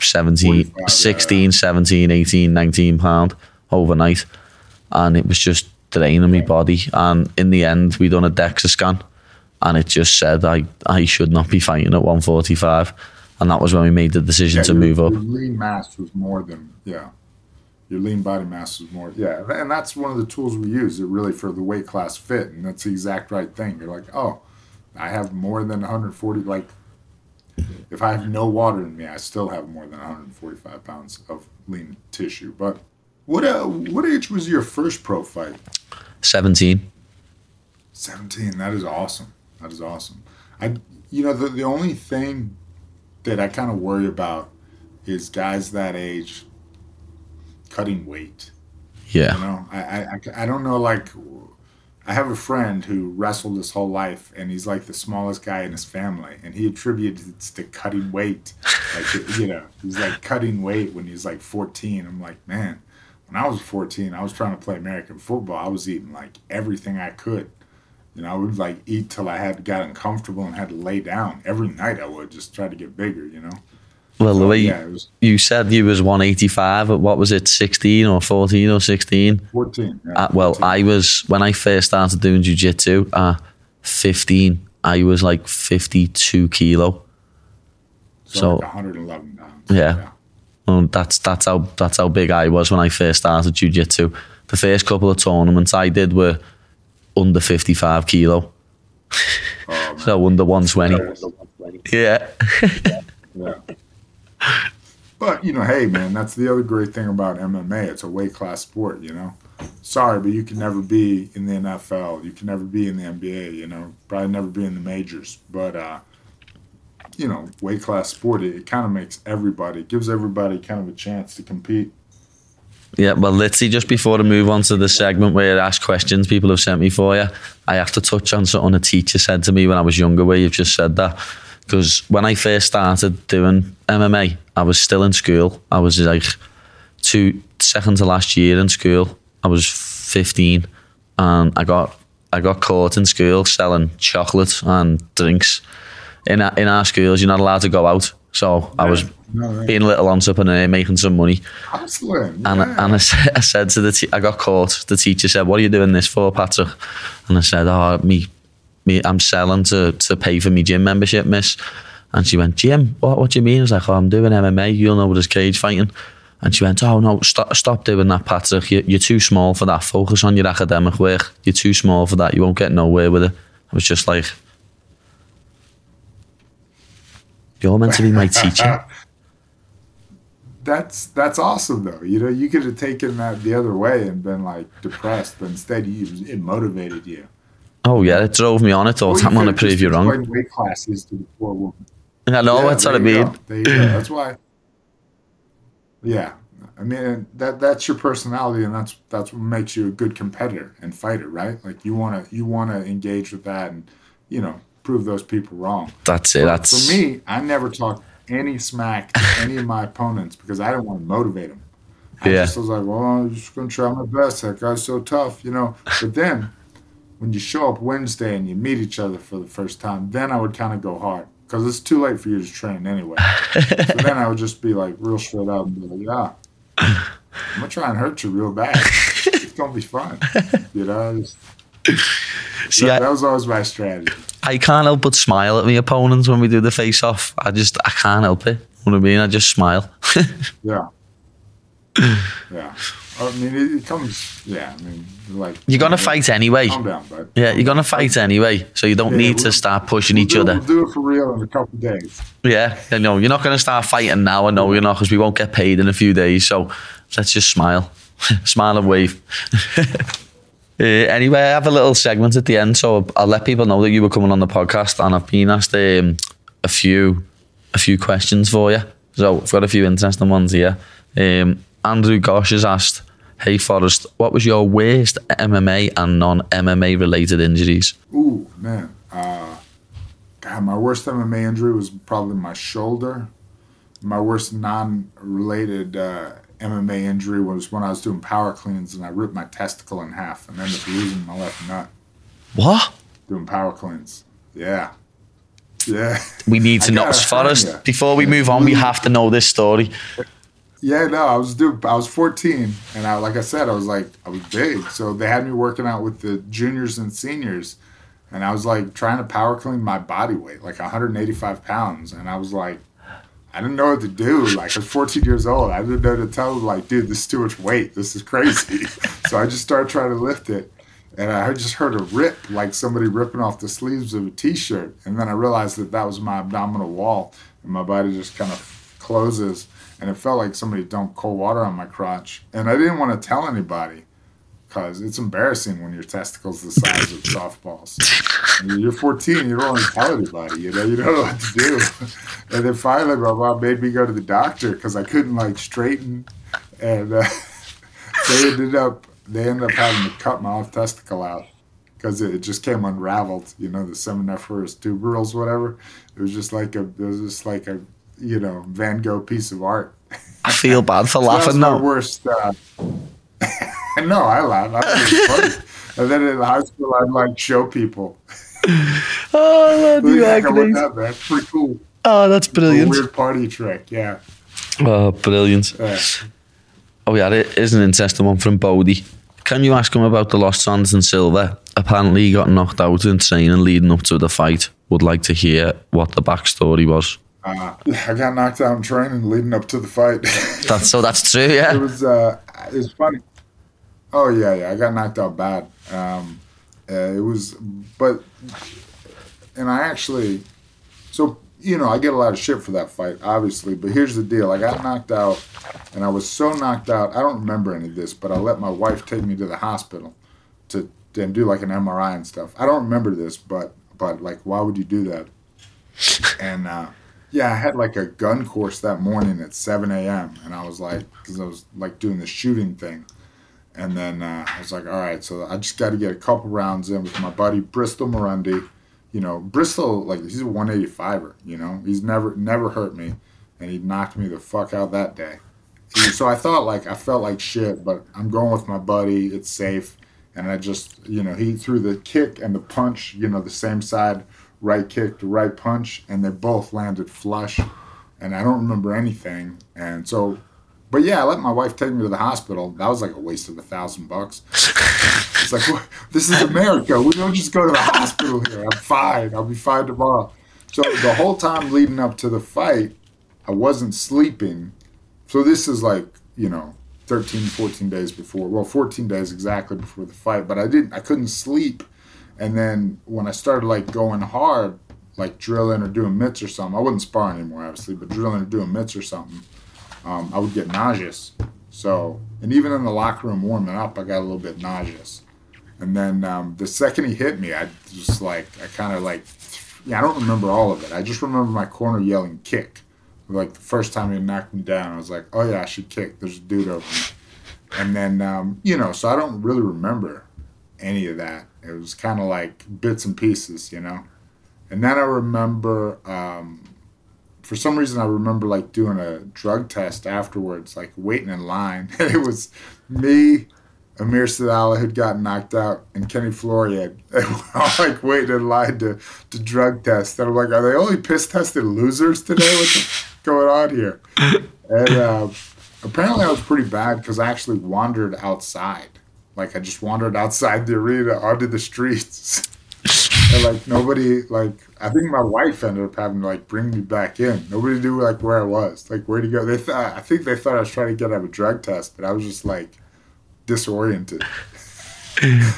S1: 17,
S2: 45, yeah.
S1: 16, 17, 18, 19 pound overnight. And it was just draining my body. And in the end, we done a DEXA scan and it just said I, I should not be fighting at 145. And that was when we made the decision to
S2: your-
S1: move up.
S2: Your lean mass was more than yeah. Your lean body mass was more yeah, and that's one of the tools we use. It really for the weight class fit, and that's the exact right thing. You're like, oh, I have more than 140. Like, if I have no water in me, I still have more than 145 pounds of lean tissue. But what uh, what age was your first pro fight?
S1: 17.
S2: 17 that is awesome that is awesome i you know the, the only thing that i kind of worry about is guys that age cutting weight
S1: Yeah.
S2: you know I, I I- i don't know like i have a friend who wrestled his whole life and he's like the smallest guy in his family and he attributes it to cutting weight like <laughs> you know he's like cutting weight when he's like 14 i'm like man when i was 14 i was trying to play american football i was eating like everything i could you know, I would like eat till I had got uncomfortable and had to lay down. Every night I would just try to get bigger, you know.
S1: Well, the way
S2: yeah, was
S1: you said you was 185 at what was it 16 or 14 or 16
S2: 14. Yeah,
S1: uh, well
S2: 14.
S1: i was when i first started doing jiu-jitsu at 15 i was like 52 kilo
S2: so,
S1: so-
S2: like 111 pounds.
S1: Yeah. and that's that's how that's how big i was when i first started jiu-jitsu the first couple of tournaments i did were under 55 kilo <laughs>
S2: Oh,
S1: so under 120 yeah <laughs>
S2: Yeah. But you know, hey man, that's the other great thing about MMA. It's a weight class sport, you know. Sorry, but you can never be in the NFL. You can never be in the NBA. You know, probably never be in the majors. But uh, you know, weight class sport. It, it kind of makes everybody, it gives everybody kind of a chance to compete.
S1: Yeah, well, let's see. Just before we move on to the segment where I ask questions people have sent me for you, I have to touch on something a teacher said to me when I was younger, where you've just said that. Because when I first started doing MMA, I was still in school. I was like two second to last year in school. I was 15, and I got I got caught in school selling chocolate and drinks. In our, in our schools, you're not allowed to go out. So I was
S2: right.
S1: being a little entrepreneur, making some money. And,
S2: yeah.
S1: and I, said, I said to the te- I got caught. The teacher said, "What are you doing this for, Patrick?" And I said, "Oh, me, me, I'm selling to to pay for me gym membership, miss." And she went, "Gym? What? What do you mean?" I was like, "Oh, I'm doing MMA. You'll know what is cage fighting." And she went, "Oh no, stop, stop doing that, Patrick. You, you're too small for that. Focus on your academic work. You're too small for that. You won't get nowhere with it." I was just like, "You're meant to be my teacher." <laughs>
S2: that's that's awesome though. You know, you could have taken that the other way and been like depressed, but instead you it motivated you.
S1: Oh yeah, it drove me on. It
S2: Or
S1: "I'm to prove you wrong."
S2: Weight classes to the poor woman.
S1: I know
S2: Yeah,
S1: that's what I mean.
S2: go. There you go. That's why. <laughs> Yeah, I mean that that's your personality, and that's that's what makes you a good competitor and fighter, right? Like you want to you want to engage with that, and you know prove those people wrong.
S1: That's it.
S2: For-
S1: That's
S2: for me. I never talked any smack to <laughs> any of my opponents because I didn't want to motivate them. I
S1: Yeah.
S2: just was like, well, I'm just gonna try my best. That guy's so tough, you know. But then, when you show up Wednesday and you meet each other for the first time, then I would kind of go hard because it's too late for you to train anyway. so then I would just be like real straight out and be like, yeah, I'm gonna try and hurt you real bad. it's gonna be fun, you know. Just- <laughs>
S1: See,
S2: that,
S1: I-
S2: that was always my strategy.
S1: I can't help but smile at my opponents when we do the face off. I just I can't help it. You know what I mean? I just smile. <laughs>
S2: Yeah. Yeah. I mean, it, it comes. Yeah. I mean, like
S1: You're gonna fight anyway.
S2: Calm down, bud.
S1: Yeah, you're gonna fight anyway, so you don't
S2: Yeah,
S1: need to start pushing
S2: We'll
S1: each
S2: do,
S1: other.
S2: We'll do it for real in a couple days.
S1: Yeah, you know, you're not gonna start fighting now. I know you're not because we won't get paid in a few days. So let's just smile, <laughs> smile and wave. Uh, <laughs> anyway, I have a little segment at the end, so I'll let people know that you were coming on the podcast, and I've been asked um, a few, a few questions for you. So I've got a few interesting ones here. Um, Andrew Gosh has asked, "Hey Forrest, what was your worst MMA and non-MMA related injuries?"
S2: Ooh, man. Uh, God, my worst MMA injury was probably my shoulder. My worst non-related uh, MMA injury was when I was doing power cleans and I ripped my testicle in half and ended up losing my left nut
S1: What?
S2: doing power cleans. Yeah. Yeah.
S1: We need to know, Forrest. Before we move on, we have to know this story.
S2: Yeah, no, I was doing. I was 14, and I, like I said, I was like, I was big. So they had me working out with the juniors and seniors, and I was like trying to power clean my body weight, like 185 pounds, and I was like, I didn't know what to do. Like I was 14 years old, I didn't know to tell them like, dude, this is too much weight. This is crazy. <laughs> so I just started trying to lift it, and I just heard a rip, like somebody ripping off the sleeves of a t-shirt, and then I realized that that was my abdominal wall, and my body just kind of closes and it felt like somebody dumped cold water on my crotch. And I didn't want to tell anybody because it's embarrassing when your testicles the size of softballs. <laughs> You're 14, you don't want to tell anybody, you know, you don't know what to do. And then finally, my mom made me go to the doctor because I couldn't like straighten, and uh, <laughs> they ended up they ended up having to cut my left testicle out because it, it just came unraveled. You know, the seminiferous tubules, whatever. It was just like a it was just like a you know Van Gogh piece of art.
S1: I feel bad for <laughs> laughing now.
S2: worst. Uh, <laughs> no, I laugh. I think it's funny. <laughs> and then in high school, I'd like show people.
S1: Oh,
S2: Look
S1: you agony.
S2: that, man. Pretty cool.
S1: Oh, that's
S2: A
S1: brilliant.
S2: weird party trick. Yeah.
S1: Oh, brilliant.
S2: Yeah.
S1: Oh, yeah, it is an interesting one from Bodie. Can you ask him about the lost Anderson Silva? Apparently, he got knocked out in training leading up to the fight. Would like to hear what the backstory was.
S2: Uh, I got knocked out in training leading up to the fight. <laughs>
S1: That's so. That's true. Yeah.
S2: it was uh, it was funny. Oh yeah, yeah. I got knocked out bad. Um, uh, it was, but, and I actually, so you know, I get a lot of shit for that fight, obviously. But here's the deal: I got knocked out, and I was so knocked out. I don't remember any of this, but I let my wife take me to the hospital to and do like an MRI and stuff. I don't remember this, but but like, why would you do that? And uh, yeah, I had like a gun course that morning at 7 a.m. And I was like, because I was like doing the shooting thing. And then uh, I was like, all right, so I just got to get a couple rounds in with my buddy Bristol Marunde. You know, Bristol, like he's a 185er. You know, he's never never hurt me, and he knocked me the fuck out that day. So I thought like I felt like shit, but I'm going with my buddy. It's safe, and I just you know he threw the kick and the punch. You know, the same side, right kick to right punch, and they both landed flush. And I don't remember anything. And so but yeah, I let my wife take me to the hospital. That was like a waste of a thousand bucks. It's like, "What? this is America. We don't just go to the hospital here. I'm fine. I'll be fine tomorrow. So the whole time leading up to the fight, I wasn't sleeping. So this is like, you know, 13, 14 days before. Well, 14 days exactly before the fight. But I didn't, I couldn't sleep. And then when I started like going hard, like drilling or doing mitts or something, I wouldn't spar anymore, obviously, but drilling or doing mitts or something, um, I would get nauseous. So, and even in the locker room warming up, I got a little bit nauseous. And then um, the second he hit me, I just like, I kind of like, yeah, I don't remember all of it. I just remember my corner yelling kick. Like the first time he knocked me down, I was like, oh yeah, I should kick. There's a dude over me. And then, um, you know, so I don't really remember any of that. It was kind of like bits and pieces, you know. And then I remember um, for some reason I remember like doing a drug test afterwards, like waiting in line. <laughs> it was me, Amir Sadollah had gotten knocked out, and Kenny Florian. <laughs> And we're all like waiting in line to, to drug test. And I'm like, are they only piss tested losers today? What's going on here? <laughs> And uh, apparently I was pretty bad because I actually wandered outside. Like I just wandered outside the arena onto the streets. <laughs> and like nobody like I think my wife ended up having to like bring me back in. Nobody knew like where I was. Like where to go. They thought I think they thought I was trying to get out of a drug test, but I was just like disoriented. <laughs>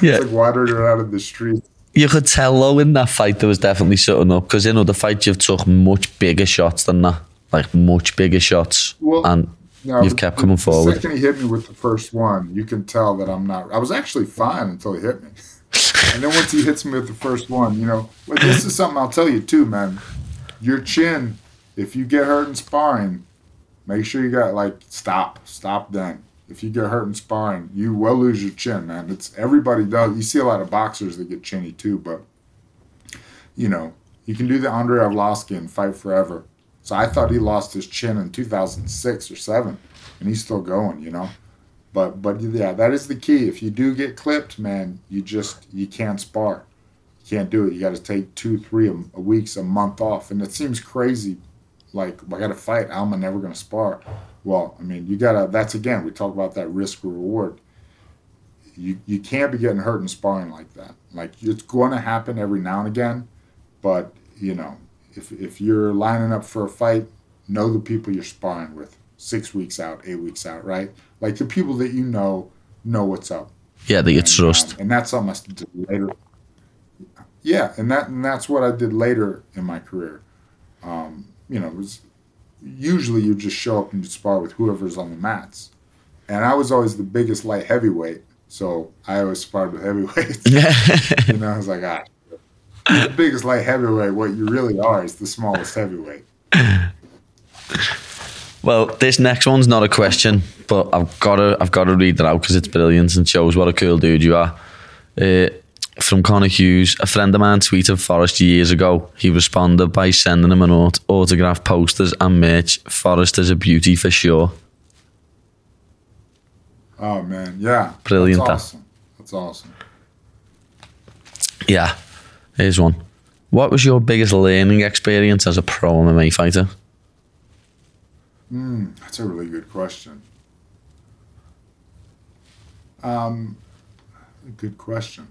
S1: Yeah.
S2: like wandering around in the street.
S1: You could tell though in that fight there was definitely something up because in other fights you've took much bigger shots than that, like much bigger shots,
S2: Well,
S1: and
S2: No,
S1: you've kept coming
S2: the
S1: forward.
S2: second he hit me with the first one, you can tell that I'm not. I was actually fine until he hit me, <laughs> and then once he hits me with the first one, you know, well, this is something I'll tell you too, man. Your chin, if you get hurt in sparring, make sure you got like stop, stop. Then, if you get hurt in sparring, you will lose your chin, man. It's everybody does. You see a lot of boxers that get chinny too, but you know, you can do the Andrei Arlovski and fight forever. So I thought he lost his chin in 2006 or seven, and he's still going, you know. But but yeah, that is the key. If you do get clipped, man, you just you can't spar. You can't do it. You got to take two, three a, a weeks, a month off, and it seems crazy. Like I got to fight. Am I never going to spar? Well, I mean, you gotta. That's again, we talk about that risk reward. You you can't be getting hurt in sparring like that. Like it's going to happen every now and again, but you know, if if you're lining up for a fight, know the people you're sparring with. Six weeks out, eight weeks out, right? Like the people that you know know what's up.
S1: Yeah, they
S2: get
S1: trust.
S2: um, and that's something I did later. Yeah, and that and that's what I did later in my career. Um, you know, it was usually you just show up and you spar with whoever's on the mats, and I was always the biggest light heavyweight, so I always sparred with heavyweights. <laughs> you know, I was like, ah, the biggest light heavyweight. What you really are is the smallest heavyweight.
S1: Well, this next one's not a question, but I've got to I've got to read that out because it's brilliant and shows what a cool dude you are. Uh, from Connor Hughes, a friend of mine tweeted Forrest years ago. He responded by sending him an aut- autograph posters and merch. Forrest is a beauty for sure.
S2: Oh man, yeah,
S1: Brilliant.
S2: That's awesome. That's awesome.
S1: Yeah, here's one. What was your biggest learning experience as a pro MMA fighter?
S2: That's a really good question. Um, good question.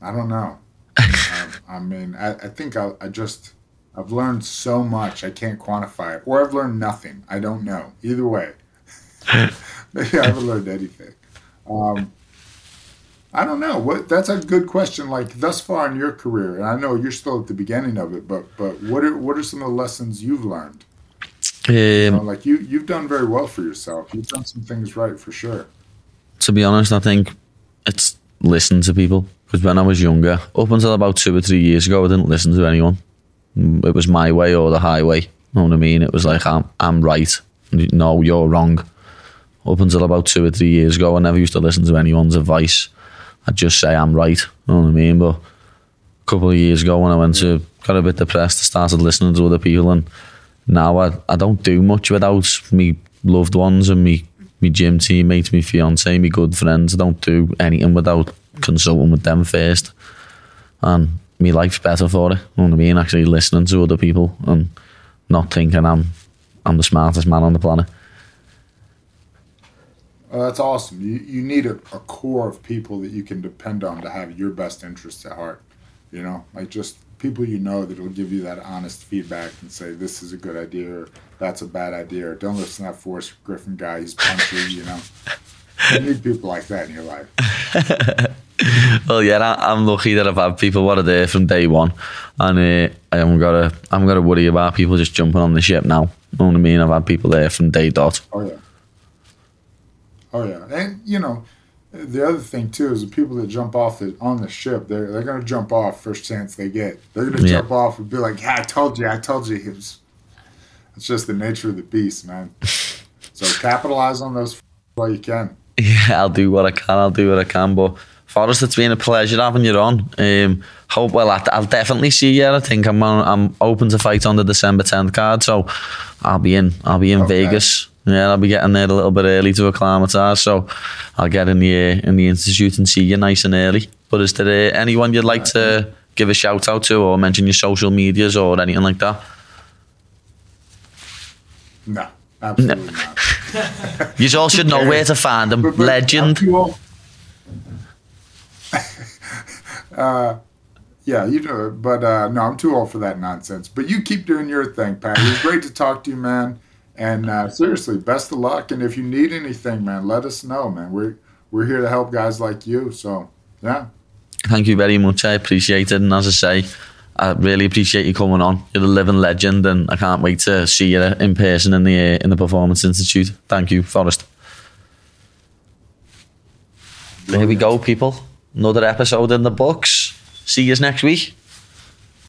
S2: I don't know. <laughs> um, I mean, I, I think I, I just I've learned so much I can't quantify it, or I've learned nothing. I don't know. Either way, <laughs> <laughs> maybe I haven't learned anything. Um, I don't know. What that's a good question. Like thus far in your career, and I know you're still at the beginning of it, but but what are what are some of the lessons you've learned? You know,
S1: Um,
S2: like you, you've done very well for yourself. You've done some things right for sure.
S1: to be honest, I think it's listen to people. Because when I was younger, up until about two or three years ago, I didn't listen to anyone. Mm, It was my way or the highway. You know what I mean? It was like I'm I'm right. No, you're wrong. Up until about two or three years ago, I never used to listen to anyone's advice. I'd just say I'm right. You know what I mean? But a couple of years ago, when I went to got a bit depressed, I started listening to other people, and now I, I don't do much without me loved ones and me me gym teammates, me fiance, me good friends. I don't do anything without consulting with them first. And my life's better for it. You know what I mean? Actually listening to other people and not thinking I'm I'm the smartest man on the planet.
S2: Oh, that's awesome. You, you need a, a core of people that you can depend on to have your best interests at heart. You know, like just people you know that will give you that honest feedback and say, this is a good idea or that's a bad idea or don't listen to that Forrest Griffin guy. He's punchy, you know. You need people like that in your life. <laughs>
S1: Well, yeah, I, I'm lucky that I've had people what are there from day one, and uh, I haven't got to I haven't got to worry about people just jumping on the ship now. You know what I mean? I've had people there from day dot.
S2: Oh yeah. Oh yeah, and you know, the other thing too is the people that jump off the, on the ship, they're they're gonna jump off first chance they get. They're gonna
S1: Yeah.
S2: jump off and be like, "Yeah, I told you, I told you." It was, it's just the nature of the beast, man. So capitalize on those <laughs> while you can.
S1: Yeah, I'll do what I can. I'll do what I can. But Forrest, it's been a pleasure having you on. Um, hope well, I, I'll definitely see you. I think I'm on, I'm open to fight on the December 10th card, so I'll be in. I'll be in
S2: Okay.
S1: Vegas. Yeah, I'll be getting there a little bit early to acclimatise, so I'll get in the uh, in the institute and see you nice and early. But is there uh, anyone you'd like to give a shout out to, or mention your social medias or anything like that?
S2: No, absolutely not. <laughs>
S1: You all should know where to find them.
S2: But- but
S1: Legend. <laughs>
S2: uh, yeah, you know, but uh, no, I'm too old for that nonsense. But you keep doing your thing, Pat. It was great to talk to you, man. And uh, seriously, best of luck. And if you need anything, man, let us know, man. We're we're here to help guys like you. So yeah,
S1: Thank you very much. I appreciate it. And as I say, I really appreciate you coming on. You're a living legend, and I can't wait to see you in person in the uh, in the Performance Institute. Thank you, Forrest. There we go, people. Another episode in the books. See you next week.